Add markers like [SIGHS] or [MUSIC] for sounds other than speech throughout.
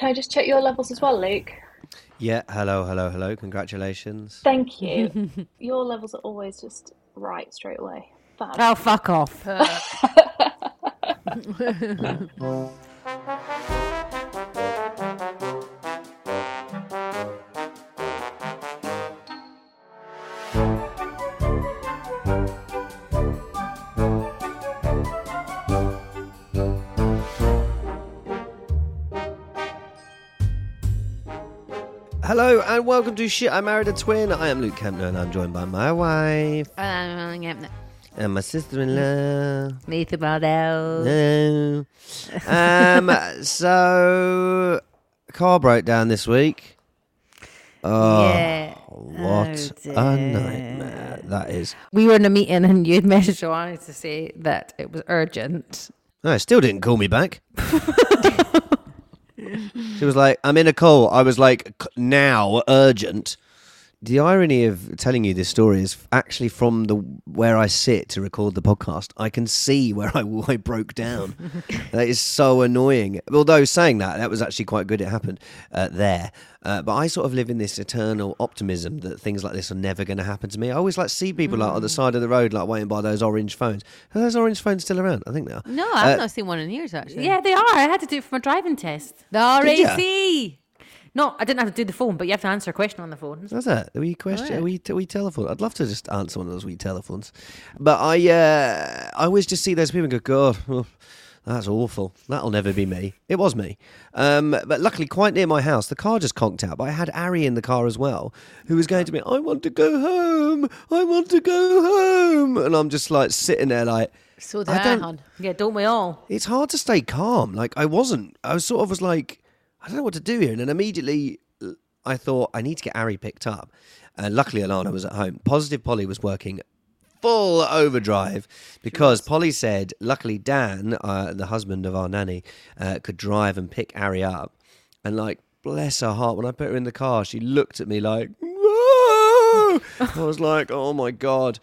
Can I just check your levels as well, Luke? Yeah, hello, hello, hello. Congratulations. Thank you. [LAUGHS] your levels are always just right straight away. Fab. Oh, fuck off. [LAUGHS] [LAUGHS] Hello and welcome to Shit I Married a Twin. I am Luke Kempner and I'm joined by my wife Um, yeah, no. and my sister-in-law. Meet the model. No. Um, [LAUGHS] so, car broke down this week. Oh, Yeah. what Oh, a dear. nightmare that is. We were in a meeting and you'd [LAUGHS] messaged Joanna to say that it was urgent. No, still didn't call me back. [LAUGHS] she was like, I'm in a call. I was like, now, urgent. The irony of telling you this story is actually from the where I sit to record the podcast. I can see where I, [LAUGHS] I broke down. [LAUGHS] that is so annoying. Although saying that, that was actually quite good. It happened uh, there. Uh, but I sort of live in this eternal optimism that things like this are never going to happen to me. I always like see people like on the side of the road, like waiting by those orange phones. Are those orange phones still around? I think they are. No, I've Uh, not seen one in years actually. Yeah, they are. I had to do it for my driving test. The Did ya? RAC. No, I didn't have to do the phone, but you have to answer a question on the phone. How's that? A wee question, yeah. a wee, a wee telephone. I'd love to just answer one of those wee telephones, but I, uh, I always just see those people and go, God, oh, that's awful. That'll never be me. It was me, um, but luckily, quite near my house, the car just conked out. But I had Ari in the car as well, who was going to me, I want to go home. I want to go home, and I'm just like sitting there, like. So I did I, don't-. Yeah, don't we all? It's hard to stay calm. Like I wasn't. I was sort of was like, I don't know what to do here. And then immediately I thought I need to get Ari picked up. And luckily Alana was at home. Positive Polly was working full overdrive because Polly said, luckily Dan, uh, the husband of our nanny, uh, could drive and pick Ari up. And like, bless her heart, when I put her in the car, she looked at me like, "No!" [LAUGHS] I was like, oh my god.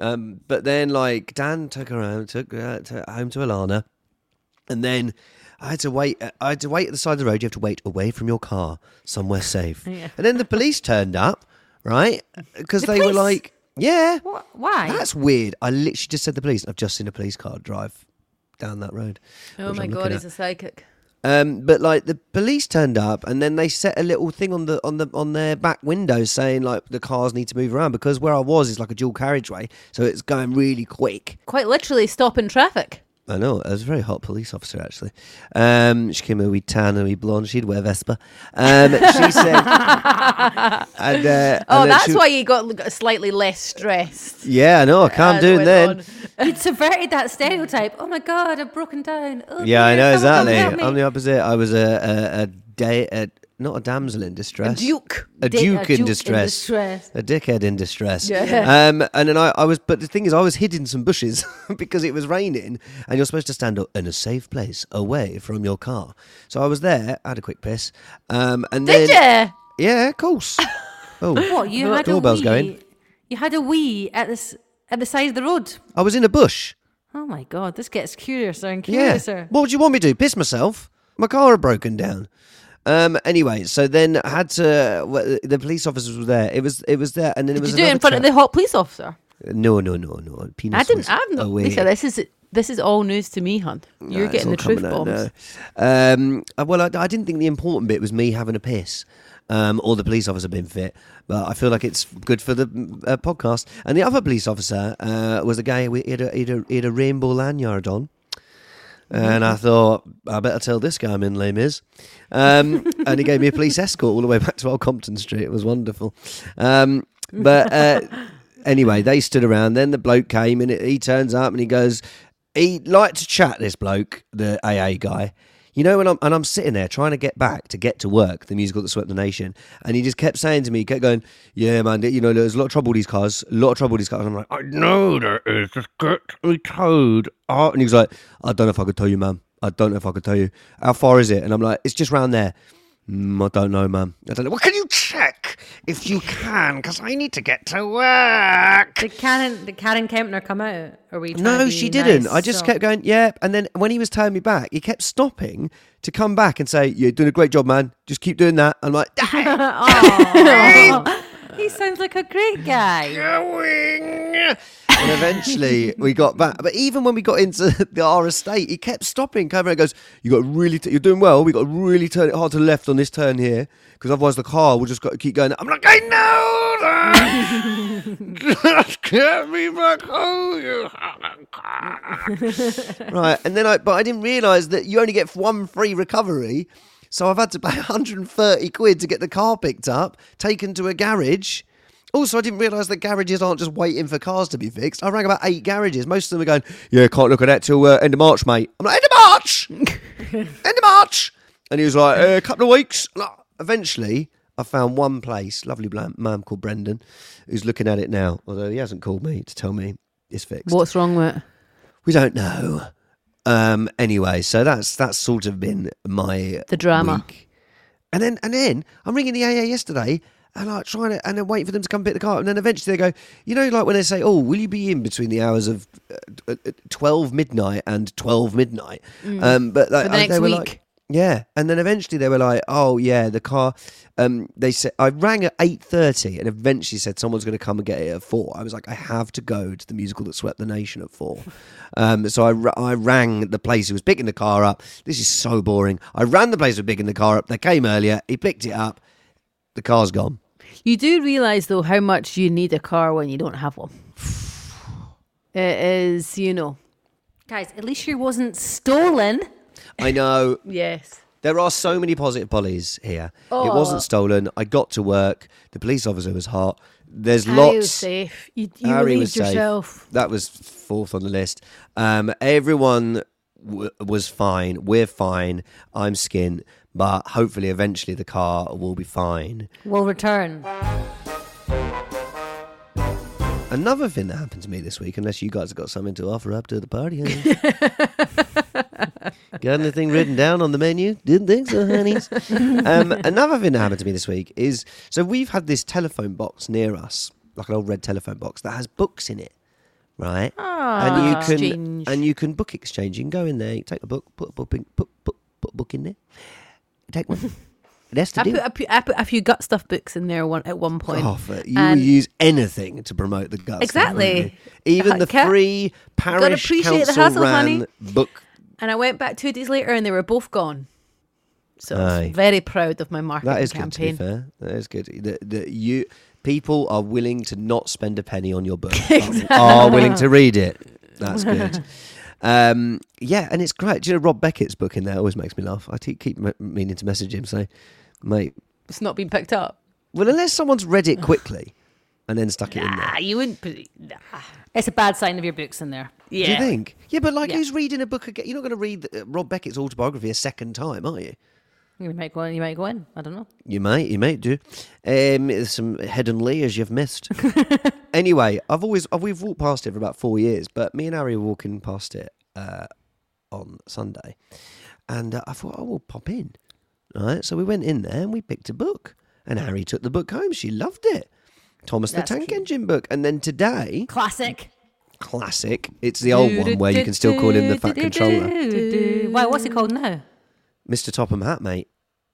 Um, but then like Dan took her home, took her to, home to Alana, and then I had to wait. I had to wait at the side of the road. You have to wait away from your car, somewhere safe. And then the police turned up, right? Because they were police? like, "Yeah, What? Why? that's weird." I literally just said the police. I've just seen a police car drive down that road. Oh which my I'm god, looking he's at. a psychic. Um, but like the police turned up, and then they set a little thing on the on the on their back window saying like the cars need to move around because where I was is like a dual carriageway, so it's going really quick. Quite literally stopping traffic. I know. I was a very hot police officer, actually. Um, she came in a wee tan and a wee blonde. She'd wear Vespa. Um, she said... [LAUGHS] and, uh, Oh, and that's she- why you got got slightly less stressed. Yeah, I know. I can't do it it went then. on. You'd [LAUGHS] subverted that stereotype. Oh my god, I've broken down. Oh Yeah, I know exactly. I'm the opposite. I was a a, a day a, not a damsel in distress. Duke. A duke, a in, duke in distress. distress. A dickhead in distress. Yeah. Um, and then I, I was, but the thing is, I was hid in some bushes [LAUGHS] because it was raining, and you're supposed to stand up in a safe place away from your car. So I was there, I had a quick piss, um, and Did then you? yeah, of course. [LAUGHS] Oh, What you had Doorbell's a wee? going. You had a wee at this at the side of the road. I was in a bush. Oh my god, this gets curiouser and curiouser. Yeah. curiouser. What would you want me to do? Piss myself? My car had broken down. Um. Anyway, so then I had to. well, The police officers were there. It was. It was there, and then it was. you do it in front of the hot police officer? No, no, no, no. Penis I didn't. I've not. away. Lisa, this is This is all news to me, hun. You're No, it's getting the truth out bombs. now. Um, uh, well, I, I didn't think the important bit was me having a piss. Um, or the police officer being fit, but I feel like it's good for the uh, podcast. And the other police officer uh, was a guy he had a, he had a, he had a rainbow lanyard on, and I thought I better tell this guy I'm in Les Mis. Um, [LAUGHS] and he gave me a police escort all the way back to Old Compton Street. It was wonderful. Um, but uh, anyway, they stood around. Then the bloke came and he turns up and he goes, he liked to chat. This bloke, the AA guy. You know, when I'm and I'm sitting there trying to get back to get to work, the musical that swept the nation, and he just kept saying to me, he kept going, "Yeah, man, you know, there's a lot of trouble with these cars, a lot of trouble with these cars." And I'm like, "I know there is, just get me towed." Oh, and he was like, "I don't know if I could tell you, man. I don't know if I could tell you. How far is it?" And I'm like, "It's just round there." Mm, I don't know, man. I don't know. Well, can you check if you can? Because I need to get to work. Did Karen, did Karen Kempner come out? Or were you No, she didn't. nice? I just So- kept going, yeah. And then when he was turning me back, he kept stopping to come back and say, You're doing a great job, man. Just keep doing that. I'm like, [LAUGHS] Aw. [LAUGHS] he sounds like a great guy. going. And eventually we got back. But even when we got into [LAUGHS] the, our estate, he kept stopping, and goes, "You got really, t- you're doing well. We got to really turn it hard to the left on this turn here because otherwise the car will just got to keep going. I'm like, I know that. just [LAUGHS] get me back home, you right. And then I, but I didn't realise that you only get one free recovery. So I've had to pay [LAUGHS] 130 quid to get the car picked up, taken to a garage. Also, I didn't realise that garages aren't just waiting for cars to be fixed. I rang about eight garages. Most of them are going, yeah, can't look at that till uh, end of March, mate. I'm like, end of March? [LAUGHS] end of March? And he was like, uh, a couple of weeks. Eventually, I found one place, lovely man called Brendan, who's looking at it now, although he hasn't called me to tell me it's fixed. What's wrong with it? We don't know. Um. Anyway, so that's that's sort of been my The drama. week. And then and then I'm ringing the AA yesterday and like trying to and then waiting for them to come pick the car. And then eventually they go, you know, like when they say, "Oh, will you be in between the hours of uh, uh, twelve midnight and twelve midnight?" Um. But like, Mm. The next they were week. like. Yeah, and then eventually they were like, "Oh yeah, the car." Um, they said I rang at eight thirty, and eventually said someone's going to come and get it at four. I was like, I have to go to the musical that swept the nation at four. [LAUGHS] Um, so I, I rang the place who was picking the car up. This is so boring. I ran the place who was picking the car up. They came earlier. He picked it up. The car's gone. You do realise though how much you need a car when you don't have one. [SIGHS] It is, you know. Guys, at least she wasn't stolen. I know. [LAUGHS] Yes. There are so many positive pollies here. It wasn't stolen. I got to work. The police officer was hot. There's Harry lots. was safe. You, you Harry relieved was safe. yourself. That was fourth on the list. Um, everyone w- was fine. We're fine. I'm skint, but hopefully, eventually, the car will be fine. Will return. Another thing that happened to me this week, unless you guys have got something to offer up to the party, honey. [LAUGHS] got anything written down on the menu? Didn't think so, honeys. um, [LAUGHS] another thing that happened to me this week is so we've had this telephone box near us, like an old red telephone box that has books in it, right? and you can exchange. and you can book exchange. You can go in there, you take a book, put a book, in, put, put, put a book in there, take one. That's to I do. put, I, put, I put a few gut stuff books in there one at one oh, point. Oh, for- you And- use anything to promote the guts. Exactly. Even the Ca- free parish appreciate the council hustle, ran honey. book. And I went back two days later and they were both gone. So I Aye. was very proud of my marketing That is good. To be campaign. fair, that is good. The, you people are willing to not spend a penny on your book. [LAUGHS] but Are willing to read it. That's good. [LAUGHS] Um, yeah, and it's great. Do you know Rob Beckett's book in there always makes me laugh. I te- keep meaning to message him say, mate. It's not been picked up. Well, unless someone's read it quickly and then stuck it in there. You wouldn't put nah. It's a bad sign of your books in there. Yeah. Do you think? Yeah, but like, Yeah. who's reading a book again? You're not going to read uh, Rob Beckett's autobiography a second time, are you? You might go in. You might go in. I don't know. You might, you might do. Um, there's some hidden layers you've missed. [LAUGHS] anyway, I've always I've, we've walked past it for about four years, but me and Harry were walking past it uh, on Sunday, and uh, I thought, oh, we'll pop in. Right, so we went in there and we picked a book, and Harry took the book home. She loved it. Thomas That's the Tank cute. Engine book, and then today, Classic. classic. It's the old one where you can still call him the Fat Controller, Why? What's it called now? Mr. Topham Hatt, mate,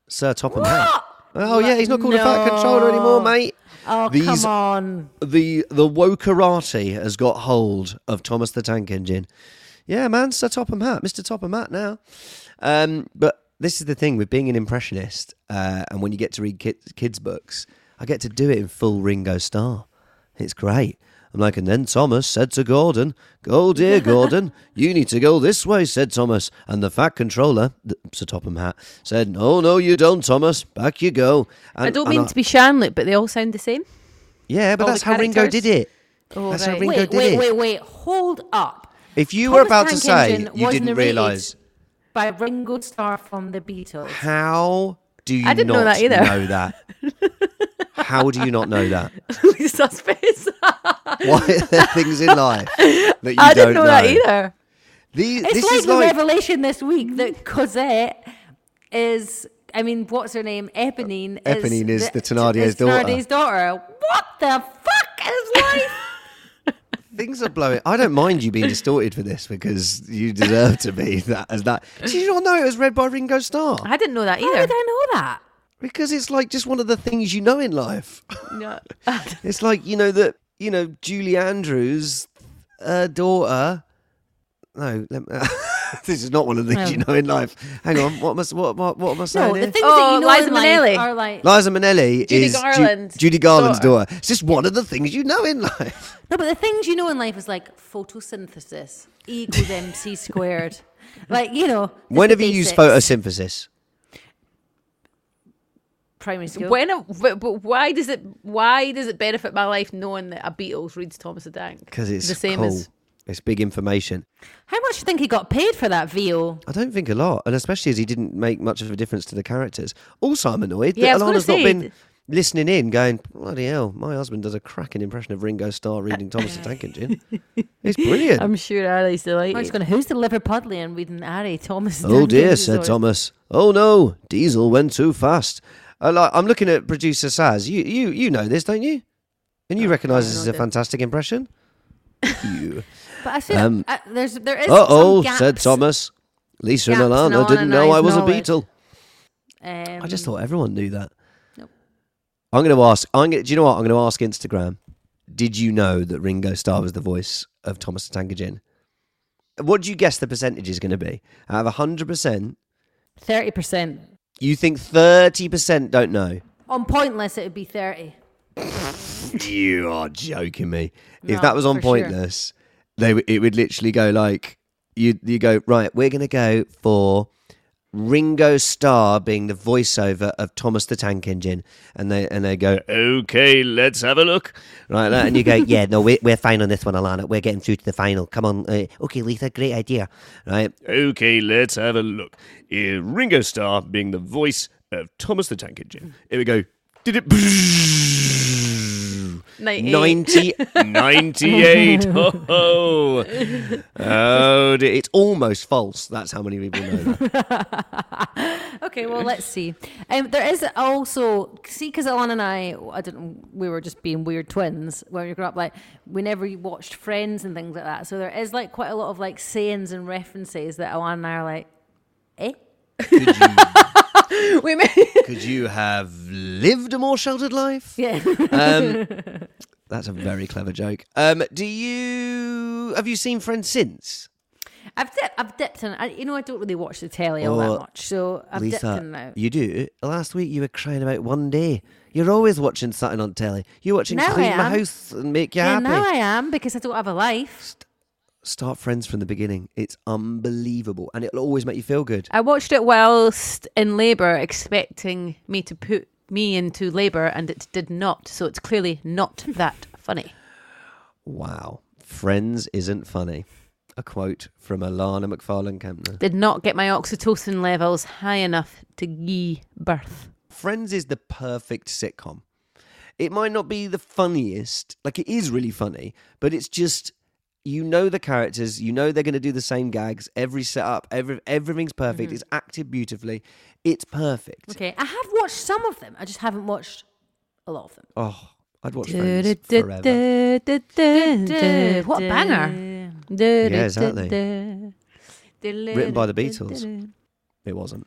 Sir Topham Hatt. Oh yeah, he's not called a Fat Controller anymore, mate. Oh, These- come on. the the wokerati has got hold of Thomas the Tank Engine. Yeah, man, Sir Topham Hatt, Mr. Topham Hatt now. Um, but this is the thing with being an impressionist, uh, and when you get to read kids, kids' books, I get to do it in full Ringo Starr. It's great. I'm like, and then Thomas said to Gordon, Go, dear Gordon, [LAUGHS] you need to go this way, said Thomas. And the fat controller, Sir Topham Hatt, said, No, no, you don't, Thomas. Back you go. And, I don't mean to be Shanley, but they all sound the same. Yeah, but all that's how Ringo did it. Oh, That's how. Ringo Wait, did wait, it. wait, wait. Hold up. If you were Thomas about to say you didn't realise, by Ringo Starr from the Beatles. how do you I didn't know that either. know that? [LAUGHS] how do you not know that? [LAUGHS] Suspicious. [LAUGHS] Why are there things in life that you I don't didn't know, that either. These, It's this like is the like revelation this week that Cosette is. I mean, what's her name? Eponine. Eponine is the Thénardier's is daughter. Thénardier's daughter. What the fuck is life? [LAUGHS] things are blowing. I don't mind you being distorted for this because you deserve to be that as that. Did you not know it was read by Ringo Starr? I didn't know that either. How either. did I know that? Because it's like just one of the things you know in life. No. [LAUGHS] It's like you know that you know Julie Andrews' uh, daughter. No, let me, [LAUGHS] this is not one of the things you know in life. Hang on, what must what what what am I saying No, here? the things Oh, that you know Liza in life are like. Liza Minnelli Judy is Ju- Garland's Judy Garland's daughter. daughter. It's just one of the things you know in life. No, but the things you know in life is like photosynthesis, E equals MC squared. [LAUGHS] Like, you know. When have you used photosynthesis? Primary school. When, but, but why does it? Why does it benefit my life knowing that a Beatles reads Thomas the Tank? Because it's the same cool. as. It's big information. How much do you think he got paid for that VO? I don't think a lot, and especially as he didn't make much of a difference to the characters. Also, I'm annoyed Yeah, I that was gonna Alana's not been listening in, going, "Bloody hell, my husband does a cracking impression of Ringo Starr reading Thomas the Tank Engine. [LAUGHS] It's brilliant." I'm sure Ali's I was delighted. going, who's the Liverpudlian reading Harry Thomas? oh Duncan dear, said on- Thomas. Oh no, Diesel went too fast. I like, I'm looking at producer Saz. You, you, you know this, don't you? And you recognise this as a fantastic impression. [LAUGHS] you. But I feel Um, uh, there's there is. Uh oh, said Thomas. Lisa and gaps in Alana Alana didn't know I I's was a knowledge. Beatle. Um, I just thought everyone knew that. Nope. I'm going to ask. I'm going. Do you know what? I'm going to ask Instagram. Did you know that Ringo Starr was the voice of Thomas the Tank Engine? What do you guess the percentage is going to be? Out of hundred percent, thirty percent you think thirty percent don't know? on pointless. It would be thirty. You are joking me. if No, that was on for sure. pointless, they w- it would literally go like you. You go right. We're going to go for Ringo Starr being the voiceover of Thomas the Tank Engine, and they and they go, okay, let's have a look, right? that, And you go, [LAUGHS] yeah, no, we're we're fine on this one, Alana. We're getting through to the final. Come on, uh, okay, Lisa, great idea, right? Okay, let's have a look. Uh, Ringo Starr being the voice of Thomas the Tank Engine. Here we go. Did it? [LAUGHS] 90, 98. [LAUGHS] Ho, ho. Oh, dear. it's almost false. That's how many people know that. [LAUGHS] Okay, well, let's see. Um, there is also see because Alana and I, I don't. We were just being weird twins when we grew up. Like we never watched Friends and things like that. So there is like quite a lot of like sayings and references that Alana and I are like, eh. [LAUGHS] Could [LAUGHS] you, We may- could you have lived a more sheltered life? Yeah. Um, [LAUGHS] that's a very clever joke. Um, do you have you seen Friends since? I've dipped. I've dipped in. I, you know, I don't really watch the telly all Oh, that much, so I've dipped in out. you do. Last week you were crying about one day. You're always watching something on telly. You're watching Now I Clean My am. House and Make You Yeah, Happy. now I am because I don't have a life. Start Friends from the beginning. It's unbelievable, and it'll always make you feel good. I watched it whilst in labour, expecting me to put me into labour, and it did not. So it's clearly not that funny. Wow, Friends isn't funny. A quote from Alana McFarlane Kempner. Did not get my oxytocin levels high enough to give birth. Friends is the perfect sitcom. It might not be the funniest, like it is really funny, but it's just you know the characters, you know they're going to do the same gags every setup, every everything's perfect. Mm-hmm. It's acted beautifully. It's perfect. Okay, I have watched some of them. I just haven't watched a lot of them. Oh, I'd watch Friends forever. What a banger? Yeah, exactly. Written by the Beatles. It wasn't.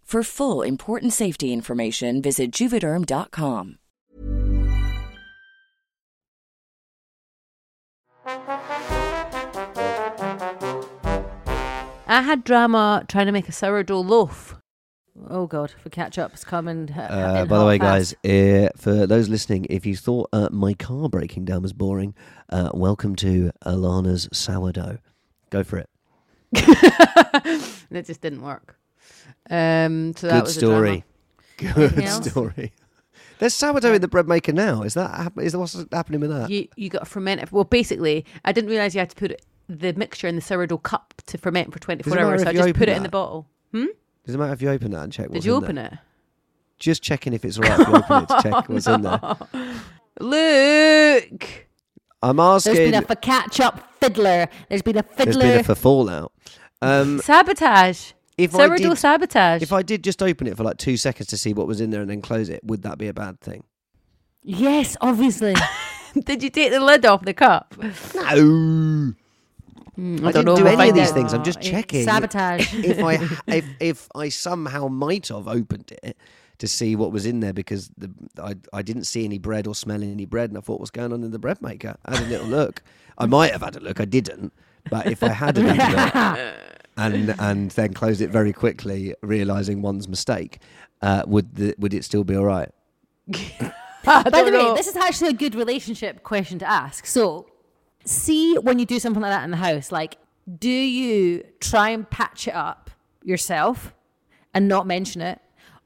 For full important safety information, visit juvederm.com. I had drama trying to make a sourdough loaf. Oh God, for catch up's coming. Uh, Uh, by the way, fast. guys, uh, for those listening, if you thought uh, my car breaking down was boring, uh, welcome to Alana's sourdough. Go for it. [LAUGHS] And it just didn't work. Um, so that Good was story. A Good story. There's sourdough in the bread maker now. Is that hap- is what's happening with that? You you got to ferment it. Well, basically, I didn't realize you had to put the mixture in the sourdough cup to ferment for 24 Does it matter hours. if So I you just open put it in the that? bottle. Does it matter if you open that and check? Did what's you in open there? it? Just checking if it's all right if you open it to check [LAUGHS] what's in there. [LAUGHS] Look. I'm There's asking. been a for catch up fiddler. There's been a fiddler. There's been a for fallout. Um, Sabotage. If I did, sabotage. if I did just open it for like two seconds to see what was in there and then close it, would that be a bad thing? yes, obviously. [LAUGHS] Did you take the lid off the cup? No. Hmm, I, I, don't didn't know do any of these things. I'm just checking. Sabotage. if I [LAUGHS] if if I somehow might have opened it to see what was in there because the, I I didn't see any bread or smell any bread and I thought what's going on in the bread maker. I had a little look. I might have had a look. I didn't. But if I had a little look [LAUGHS] and and then closed it very quickly, realizing one's mistake, uh, would the, would it still be all right? [LAUGHS] By don't the way, this is actually a good relationship question to ask. So, see when you do something like that in the house, like, do you try and patch it up yourself and not mention it,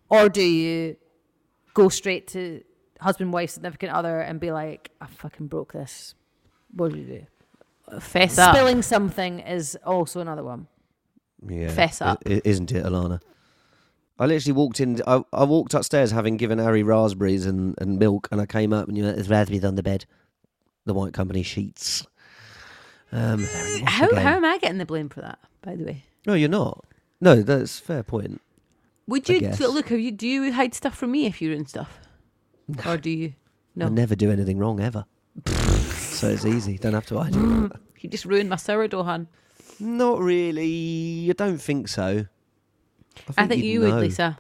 or do you go straight to husband, wife, significant other and be like, "I fucking broke this"? What do you do? Fess up. Spilling something is also another one. Yeah, Fess up. i- isn't it, Alana? I literally walked in. I, I walked upstairs having given Harry raspberries and, and milk, and I came up and you know, there's raspberries on the bed, the White Company sheets. Um, they're in the wash How, again. how am I getting the blame for that, by the way? No, you're not. No, that's a fair point. Would I you guess. look? Have you do you hide stuff from me if you're in stuff, or do you? No, I never do anything wrong ever. [LAUGHS] so it's easy. Don't have to hide you just ruined my sourdough, hun. Not really. I don't think so. I think you'd you know. would, Lisa.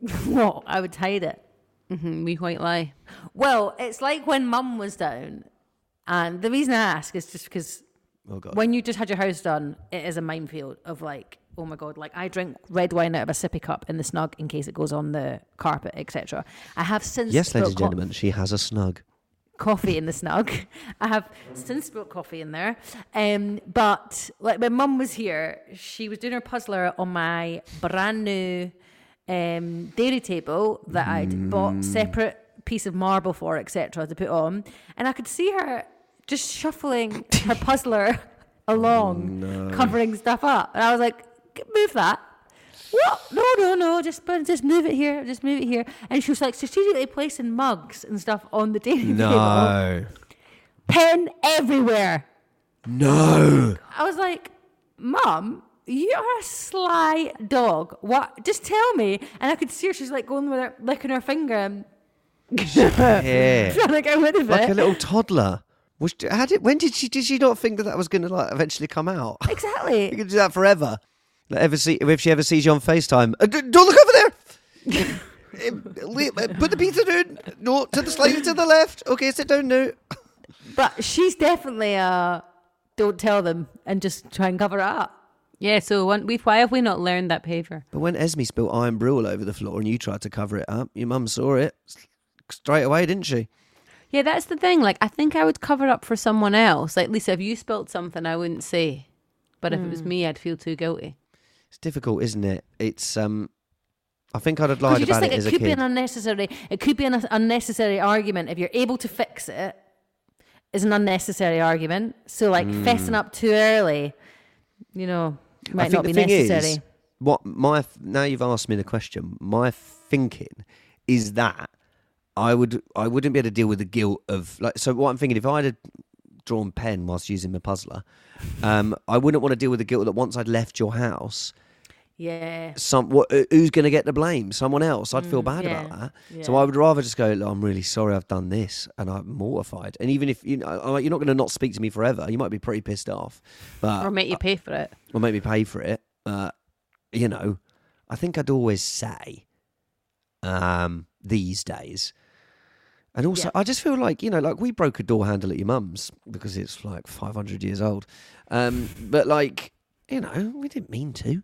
[LAUGHS] What? I would hide it. Mm-hmm, we white lie. Well, it's like when mum was down. And the reason I ask is just because Oh when you just had your house done, it is a minefield of like, oh my god, like I drink red wine out of a sippy cup in the snug in case it goes on the carpet, etc. I have since yes, ladies spilt and co- gentlemen, she has a snug. Coffee in the snug. I have since spilt coffee in there. Um, but like when mum was here, she was doing her puzzler on my brand new um, dairy table that I'd bought separate piece of marble for, etc. to put on. And I could see her just shuffling her [LAUGHS] puzzler along, covering stuff up. And I was like, move that. What? No, no, no. Just, but just move it here. Just move it here. And she was like strategically placing mugs and stuff on the table No. pen everywhere. No. I was like, Mum, you're a sly dog. What? Just tell me. And I could see her. She's like going with her, licking her finger and Yeah. [LAUGHS] trying to get rid of like it. a little toddler. Was, how did, when did she did she not think that that was going to like eventually come out? Exactly. [LAUGHS] you can do that forever. Like, ever see if she ever sees you on Facetime? Uh, d- don't look over there. [LAUGHS] Wait, uh, Put the pizza down. No, to the slightly to the left. Okay, sit down now. [LAUGHS] But she's definitely uh don't tell them and just try and cover it up. Yeah, so when, we've, why have we not learned that behaviour? But when Esme spilled Irn-Bru all over the floor and you tried to cover it up, your mum saw it straight away, didn't she? Yeah, that's the thing. Like, I think I would cover up for someone else. Like, Lisa, if you spilt something, I wouldn't say. But if it was me, I'd feel too guilty. It's difficult, isn't it? It's um, I think I'd have lied you just about think it it, as a could be kid. an unnecessary. It could be an unnecessary argument if you're able to fix it. Is an unnecessary argument. So like fessing up too early, you know, Hmm. Might not the be necessary. is, what my now you've asked me the question. My thinking is that I would I wouldn't be able to deal with the guilt of like. So what I'm thinking, if I had drawn pen whilst using my puzzler, um, I wouldn't want to deal with the guilt that once I'd left your house, yeah. some what, who's going to get the blame? Someone else. I'd feel bad Mm, yeah, about that. So. I would rather just go. "Look, I'm really sorry. I've done this, and I'm mortified. And even if you know, I'm like, you're not going to not speak to me forever, you might be pretty pissed off, but Or make you pay for it. or make me pay for it. Uh, you know, I think I'd always say um, these days. And also, I just feel like, you know, like we broke a door handle at your mum's because it's like 500 years old. Um, but like, you know, we didn't mean to.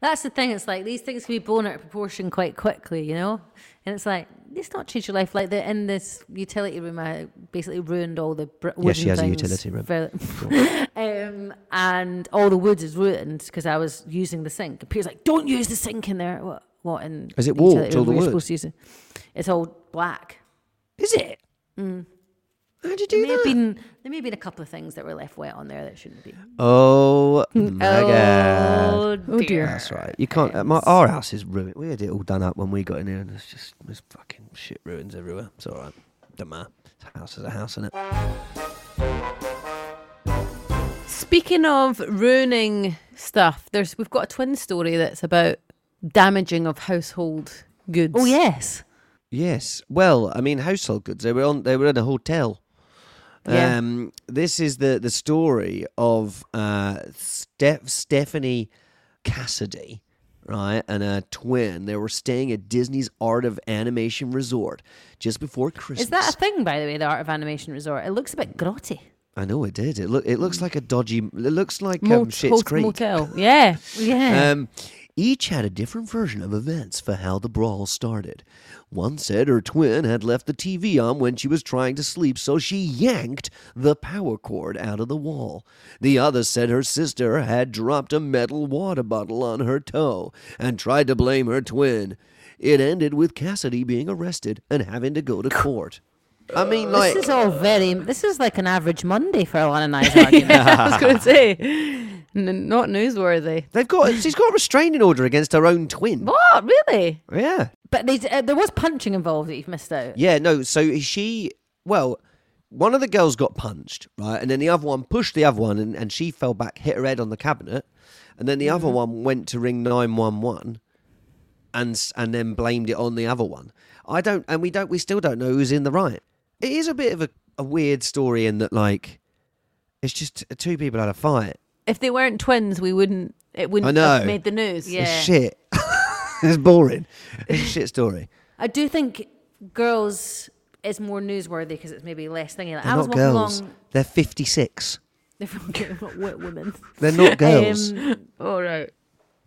That's the thing. It's like these things can be blown out of proportion quite quickly, you know. And it's like it's not change your life. Like the in this utility room, I basically ruined all the br- wooden Yes, she has a utility room. for- [LAUGHS] [LAUGHS] um, and all the wood is ruined because I was using the sink. Peter's like, "Don't use the sink in there." What? What? In Is it warped, all the wood? Supposed to use it. It's all black. Is it? How'd you do There may have that? been there may have been a couple of things that were left wet on there that shouldn't be. Oh, [LAUGHS] my God. Oh dear. That's right. You can't. Uh, my, our house is ruined. We had it all done up when we got in here, and there's just there's fucking shit ruins everywhere. It's all right. Don't matter. A house is a house, isn't it? Speaking of ruining stuff, there's we've got a twin story that's about damaging of household goods. Oh yes. Yes. Well, I mean, household goods. They were on. They were in a hotel. Yeah. Um, this is the the story of uh, Steph, Stephanie Cassidy, right, and a twin. They were staying at Disney's Art of Animation Resort just before Christmas. Is that a thing, by the way? The Art of Animation Resort. It looks a bit grotty. I know it did. It look. It looks like a dodgy. It looks like Mot- um, Schitt's Creek. motel. Yeah. [LAUGHS] Yeah. Um, each had a different version of events for how the brawl started. One said her twin had left the TV on when she was trying to sleep, so she yanked the power cord out of the wall. The other said her sister had dropped a metal water bottle on her toe and tried to blame her twin. It ended with Cassidy being arrested and having to go to court. I mean, like, this is all very. This is like an average Monday for Alan and I's [LAUGHS] argument. I was going to say, n- not newsworthy. they've got she's got a restraining order against her own twin. What? Really? Yeah. But uh, there was punching involved that you've missed out. Yeah, no. So she, well, one of the girls got punched, right, and then the other one pushed the other one, and, and she fell back, hit her head on the cabinet, and then the other one went to ring nine one one, and and then blamed it on the other one. I don't, and we don't, we still don't know who's in the right. It is a bit of a, a weird story in that, like, it's just two people had a fight. If they weren't twins, we wouldn't. It wouldn't I know. have made the news. Yeah. It's shit. [LAUGHS] it's boring. It's a shit story. I do think girls is more newsworthy because it's maybe less thingy. Like, They're I was not walking girls. along. They're fifty six. They're not [LAUGHS] women. They're not [LAUGHS] girls. Um, All right.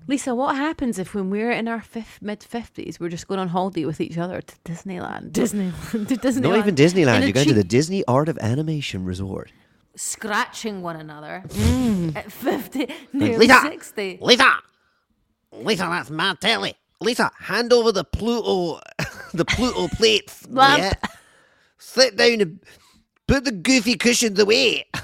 Lisa, what happens if when we're in our fifth, mid 50s, we're just going on holiday with each other to Disneyland? Disneyland. [LAUGHS] to Disneyland. Not even Disneyland. You're going to the Disney Art of Animation Resort. scratching one another Mm. at 50, nearly 60. Lisa, Lisa, that's my telly. Lisa, hand over the Pluto, [LAUGHS] the Pluto plates. Lamp. Yeah. Sit down and put the goofy cushions away. [LAUGHS]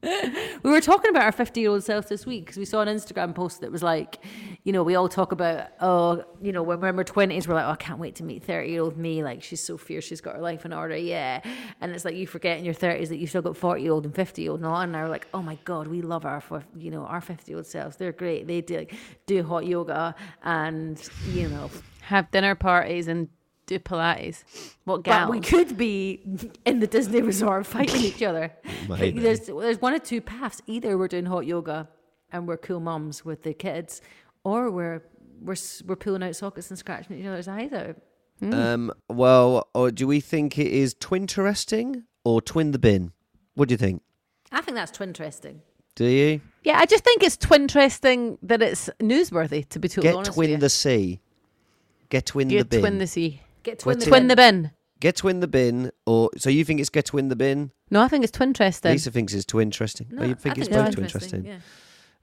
[LAUGHS] we were talking about our 50 year old self this week because we saw an Instagram post that was like, you know, we all talk about, oh, you know, when we're in our 20s, we're like, oh, I can't wait to meet 30 year old me. Like, she's so fierce, she's got her life in order. Yeah. And it's like you forget in your 30s that you've still got 40 year old and 50 year old. And all and we're like, oh my God, we love our, you know, our 50 year old selves. They're great. They do, like, do hot yoga and, you know, Have dinner parties and do Pilates. What but we could be in the Disney resort fighting each other. [LAUGHS] But There's there's one of two paths. Either we're doing hot yoga and we're cool mums with the kids, or we're we're we're pulling out sockets and scratching each other's eyes out. Um, well, or do we think it is twinteresting or twin the bin? What do you think? I think that's twin interesting. Do you yeah, I just think it's twinteresting that it's newsworthy. To be totally get honest twin with the sea? Get twin you. the bin. twin the sea. Get What's twin it? the Twin the bin. Get twin the bin, or so you think it's get twin the bin? No, I think it's twinteresting. Lisa thinks it's too interesting. No, oh, you I think it's it's both too interesting, interesting?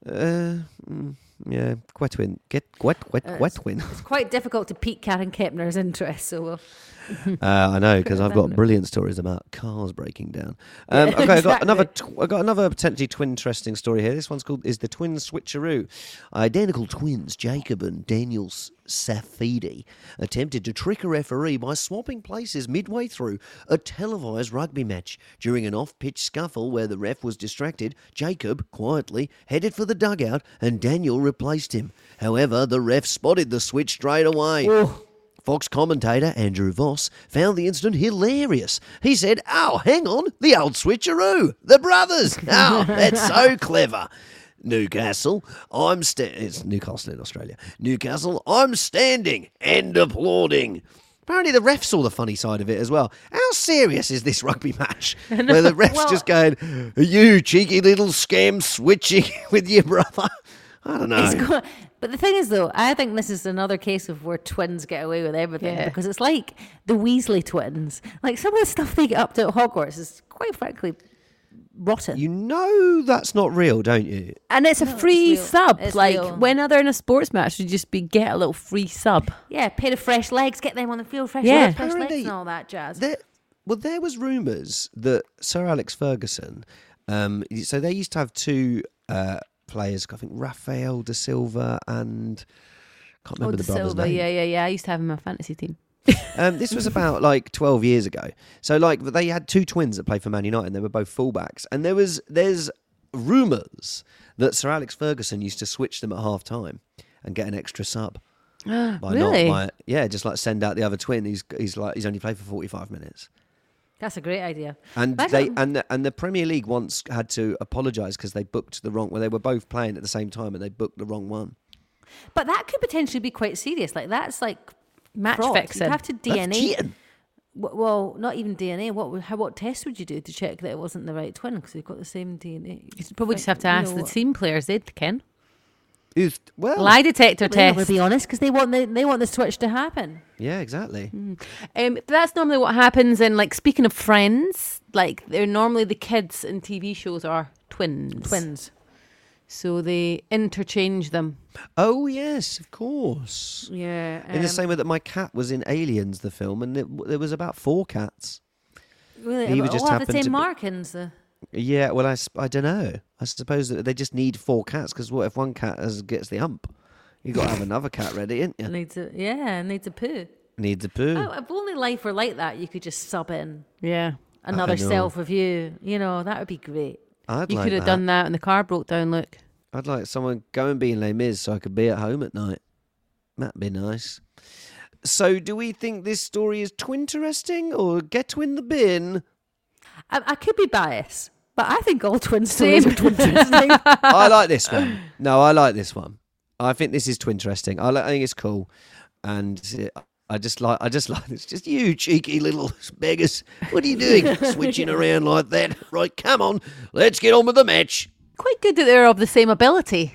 Yeah. Uh, mm, yeah, quite twin. Get what? What? Uh, what it's- twin? It's quite difficult to pique Karen Kempner's interest, so we'll [LAUGHS] Uh, I know because I've got brilliant stories about cars breaking down. Um, okay, I got [LAUGHS] another. Tw- I got another potentially twin interesting story here. This one's called "Is the Twin Switcheroo?" Identical twins Jacob and Daniel S- Saifiti attempted to trick a referee by swapping places midway through a televised rugby match. During an off-pitch scuffle where the ref was distracted, Jacob quietly headed for the dugout and Daniel replaced him. However, the ref spotted the switch straight away. Oh. Fox commentator Andrew Voss found the incident hilarious. He said, Oh, hang on, the old switcheroo, the brothers. [LAUGHS] Oh, that's so clever. Newcastle, I'm sta- it's Newcastle in Australia. Newcastle, I'm standing and applauding. Apparently, the ref saw the funny side of it as well. How serious is this rugby match? [LAUGHS] Where the ref's Well- just going, You cheeky little scam switching [LAUGHS] with your brother. I don't know. It's go- but the thing is, though, I think this is another case of where twins get away with everything Yeah. because it's like the Weasley twins. Like some of the stuff they get up to at Hogwarts is quite frankly rotten. You know that's not real, don't you? and it's a No, it's free real. sub. It's like real. when are they in a sports match, should just be get a little free sub. yeah, pair of fresh legs, get them on the field, fresh Yeah. legs, fresh legs, and all that jazz. There, well, there was rumours that Sir Alex Ferguson. Um, so they used to have two uh, players. I think Rafael da Silva and can't Oh, remember the the brother's silver. name. Yeah, yeah, yeah. I used to have him in my fantasy team. [LAUGHS] Um, this was about like twelve years ago. So like they had two twins that played for Man United. and They were both fullbacks, and there was there's rumours that Sir Alex Ferguson used to switch them at half time and get an extra sub. [GASPS] By really? Not, by, yeah, just like send out the other twin. He's he's like he's only played for forty five minutes. That's a great idea. And Imagine- they and the, and the Premier League once had to apologise because they booked the wrong. Well, they were both playing at the same time and they booked the wrong one. But that could potentially be quite serious. Like that's like Match fraud. fixing. You have to DNA. cheating. Well, not even DNA. What how, what test would you do to check that it wasn't the right twin because they've got the same DNA? You probably just have to ask the what- team players. They'd ken. Who's- Well, Lie detector They test. would be honest because they want the they want the switch to happen. yeah, exactly. Um, that's normally what happens in like speaking of friends. Like they're normally the kids in TV shows are twins. Twins. So they interchange them. Oh yes, of course. Yeah. In the um, same way that my cat was in Aliens, the film, and it, there was about four cats. Really, he but would just all have the to same be- markings. The, Yeah, well, I, I don't know. I suppose that they just need four cats because what if one cat has, gets the hump? You got to have another cat ready, ain't you? needs a yeah, needs a poo. Needs a poo. Oh, if only life were like that, you could just sub in Yeah. another self of you. You know, that would be great. I'd You like could have that. done that and the car broke down. Look. I'd like someone go and be in Les Mis so I could be at home at night. That'd be nice. So, do we think this story is twinteresting or get to in the bin? I, I could be biased, but I think all twin stories are twin [LAUGHS] I like this one. No, I like this one. I think this is twinteresting. I, li- I think it's cool, and uh, I just like. I just [LAUGHS] like. It's just you cheeky little beggars. What are you doing, [LAUGHS] switching around like that? Right, come on, let's get on with the match. Quite good that they're of the same ability.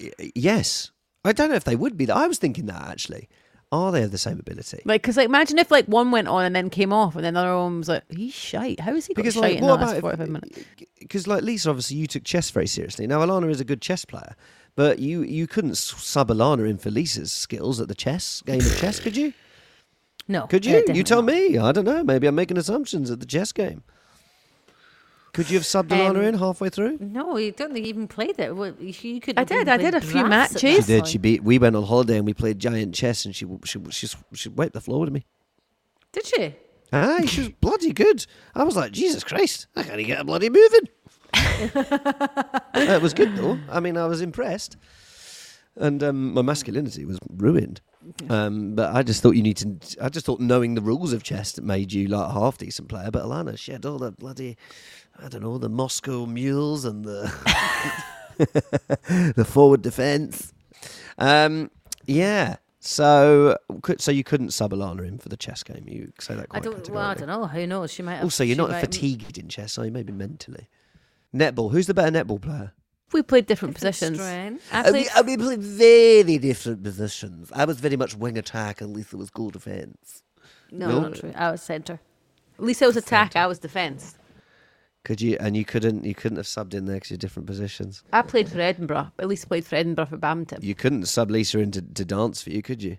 Y- Yes, I don't know if they would be. I was thinking that actually. Are they of the same ability? Like, because like, imagine if like one went on and then came off, and then the other one was like, "He's shite. How is he Because like, what about forty-five minutes?" because like Lisa, obviously you took chess very seriously. Now Alana is a good chess player, but you you couldn't sub Alana in for Lisa's skills at the chess game of chess, could you? [SIGHS] No, Could you? you tell not. me. I don't know. Maybe I'm making assumptions at the chess game. Could you have subbed Alana Um, in halfway through? No, you don't think you even played it. You, you could. I did, I did a few matches. She that did. She beat. We went on holiday and we played giant chess, and she she she she, she wiped the floor with me. Did she? Aye, she was [LAUGHS] bloody good. I was like, Jesus Christ, I can't get a bloody moving. it was good though. I mean, I was impressed, and um, my masculinity was ruined. Um, but I just thought you need to. I just thought knowing the rules of chess made you like a half decent player. But Alana, she had all the bloody, I don't know, the Moscow mules and the [LAUGHS] the forward defence. Um, yeah. So, could- so you couldn't sub Alana in for the chess game. You say that I don't. Well, I don't know. Who knows? She might. Have, Also, you're not might- fatigued in chess, are you? Maybe mentally. Netball. Who's the better netball player? We played different Different positions. strength. I played, we, uh, we played very different positions. I was very much wing attack, and Lisa was goal defence. No, No? not true. I was centre. Lisa was attack, I was defence. Could you? And you couldn't. You couldn't have subbed in there because you're different positions. I played for Edinburgh. At least played for Edinburgh for badminton. You couldn't sub Lisa into to dance for you, could you?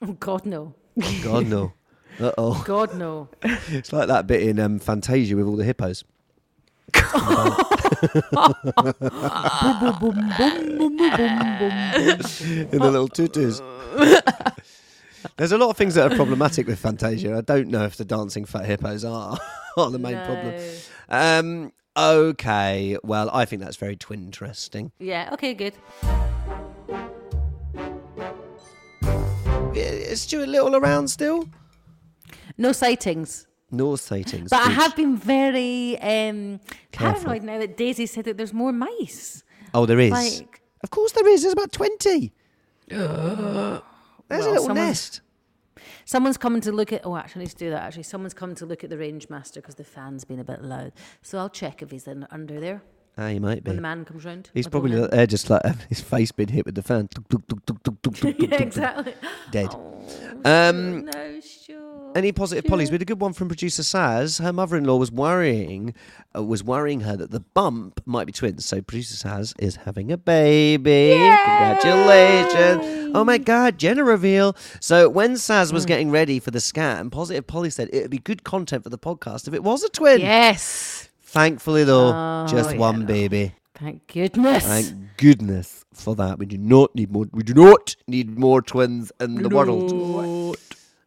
Oh God, no. God no. Uh oh. God, no. [LAUGHS] [LAUGHS] It's like that bit in um, Fantasia with all the hippos. [LAUGHS] in the little tutus. There's a lot of things that are problematic with Fantasia. I don't know if the dancing fat hippos are, are the main problem. Um, okay, well, I think that's very twin interesting. Yeah. Okay. Good. Is Stuart Little around still? No sightings. No sightings. But I have been very um, Careful. paranoid now that Daisy said that there's more mice. Oh, there is. Like, of course, there is. There's about twenty. [GASPS] There's a Well, little someone- nest. Someone's coming to look at. Oh, actually, I need to do that. Actually, someone's coming to look at the Rangemaster because the fan's been a bit loud. So I'll check if he's in under there Ah, he might be. when the man comes round. He's probably there, just like his face been hit with the fan. Tuk, tuk, tuk, tuk, tuk, tuk, tuk, tuk, [LAUGHS] yeah, tuk, exactly. Dead. Oh, Um, no, sure. Any positive pollies? We had a good one from producer Saz. Her mother-in-law was worrying, uh, was worrying her that the bump might be twins. So producer Saz is having a baby. Congratulations! Oh my God, gender reveal. So when Saz Hmm. was getting ready for the scan, positive Polly said it would be good content for the podcast if it was a twin. Yes. Thankfully, though, Oh, just yeah, one no. baby. Thank goodness. Thank goodness for that. We do not need more. We do not need more twins in the world.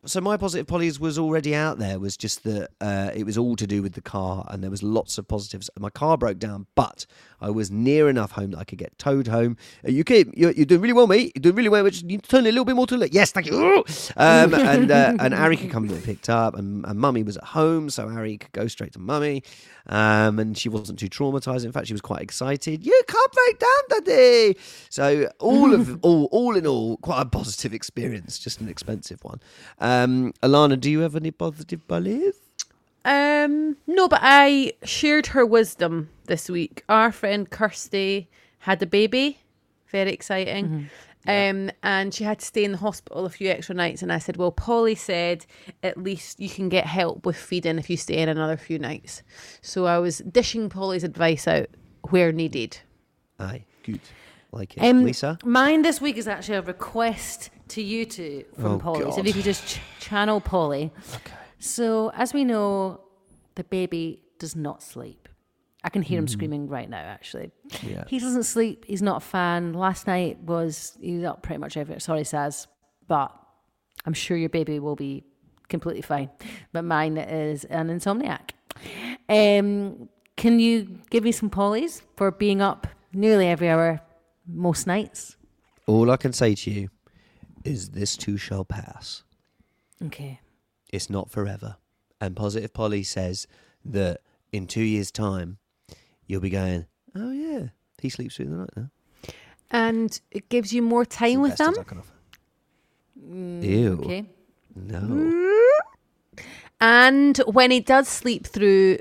So my positive polys was already out there. Was just that uh, it was all to do with the car, and there was lots of positives. My car broke down, but I was near enough home that I could get towed home. Uh, you keep you're, you're doing really well, mate. You're doing really well. You need to turn a little bit more to the left. Yes, thank you. Um, and uh, and Ari could come and get picked up, and, and Mummy was at home, so Ari could go straight to Mummy. Um, and she wasn't too traumatized. In fact, she was quite excited. You can't break down, Daddy. So all of [LAUGHS] all, all in all, quite a positive experience. Just an expensive one. Um, Alana, do you have any positive polys? Um, no, but I shared her wisdom this week. Our friend Kirsty had a baby. Very exciting. Um, and she had to stay in the hospital a few extra nights. And I said, Well, Polly said at least you can get help with feeding if you stay in another few nights. So I was dishing Polly's advice out where needed. Aye, good. Like it. Um, Lisa? Mine this week is actually a request to you two from Oh, Polly. So if you could just ch- channel Polly. Okay. So as we know, the baby does not sleep. I can hear him screaming right now. Actually, Yeah. he doesn't sleep. He's not a fan. Last night was he was up pretty much every. Sorry, Saz, but I'm sure your baby will be completely fine. But mine is an insomniac. Um, can you give me some pollies for being up nearly every hour most nights? All I can say to you is this too shall pass. Okay. It's not forever. And Positive Polly says that in two years' time, you'll be going, oh, yeah, he sleeps through the night now. And it gives you more It's time the with them. I can offer. Mm, Ew. Okay. No. And when he does sleep through,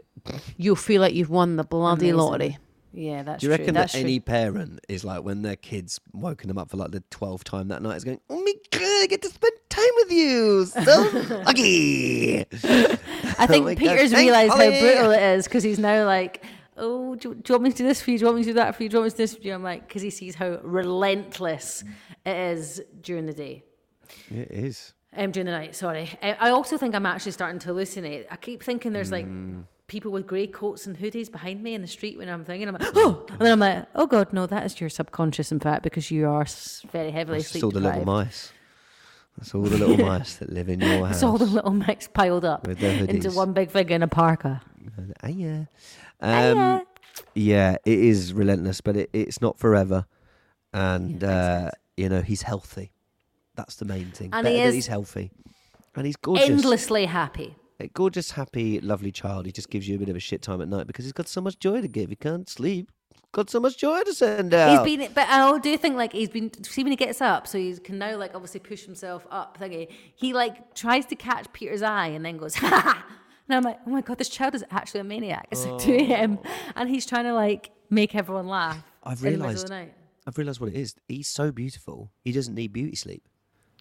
you'll feel like you've won the bloody Amazing. lottery. Yeah, that's true. Do you true. reckon That's that true. any parent is like when their kids woken them up for like the twelfth time that night is going, Oh my god, I get to spend time with you. So [LAUGHS] lucky. I think [LAUGHS] Oh Peter's thanks, realised how brutal it is because he's now like, oh, do, you- do you want me to do this for you? Do you want me to do that for you? Do you want me to do this for you? I'm like, because he sees how relentless it is during the day. It is. Um, during the night, sorry. Uh, I also think I'm actually starting to hallucinate. I keep thinking there's like people with grey coats and hoodies behind me in the street when I'm thinking, I'm like, oh, and then I'm like, oh god, no, that is your subconscious, in fact, because you are very heavily It's sleep all the little mice. That's all the little [LAUGHS] mice that live in your house. It's all the little mice piled up into one big figure in a parka. Ah, yeah. Um, yeah, it is relentless, but it, it's not forever. And uh, you know, he's healthy. That's the main thing. And Better he that is he's healthy, and he's gorgeous. Endlessly happy. A gorgeous, happy, lovely child. He just gives you a bit of a shit time at night because he's got so much joy to give. He can't sleep. Got so much joy to send out. He's been, but I do think like he's been. See when he gets up, so he can now like obviously push himself up. Thingy. He like tries to catch Peter's eye and then goes [LAUGHS] ha. And I'm like, oh my god, this child is actually a maniac. It's like 2 a.m. and he's trying to like make everyone laugh. I've in the middle of realised. the night. I've realised what it is. He's so beautiful. He doesn't need beauty sleep.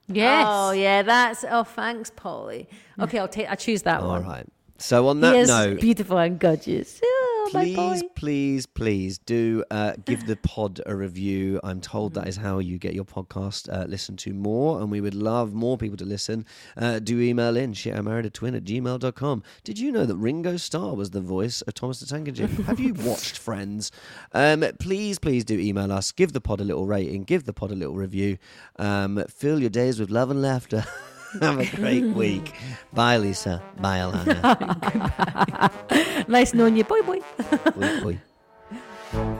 Yes. Oh yeah, that's oh thanks, Polly. Okay, I'll take. I choose that All one. right. So on that He that is note, beautiful and gorgeous. Oh, please, please, please do uh, give the pod a review. I'm told that is how you get your podcast uh, listened to more, and we would love more people to listen. Uh, do email in shitimarriedatwin at gmail.com. Did you know that Ringo Starr was the voice of Thomas the Tank Engine? Have you [LAUGHS] watched Friends? Um, please, please do email us. Give the pod a little rating. Give the pod a little review. Um, fill your days with love and laughter. [LAUGHS] [LAUGHS] Have a great [LAUGHS] week. Bye, Lisa. Bye, Alana. [LAUGHS] Nice knowing you, boy, boy. Boy, boy.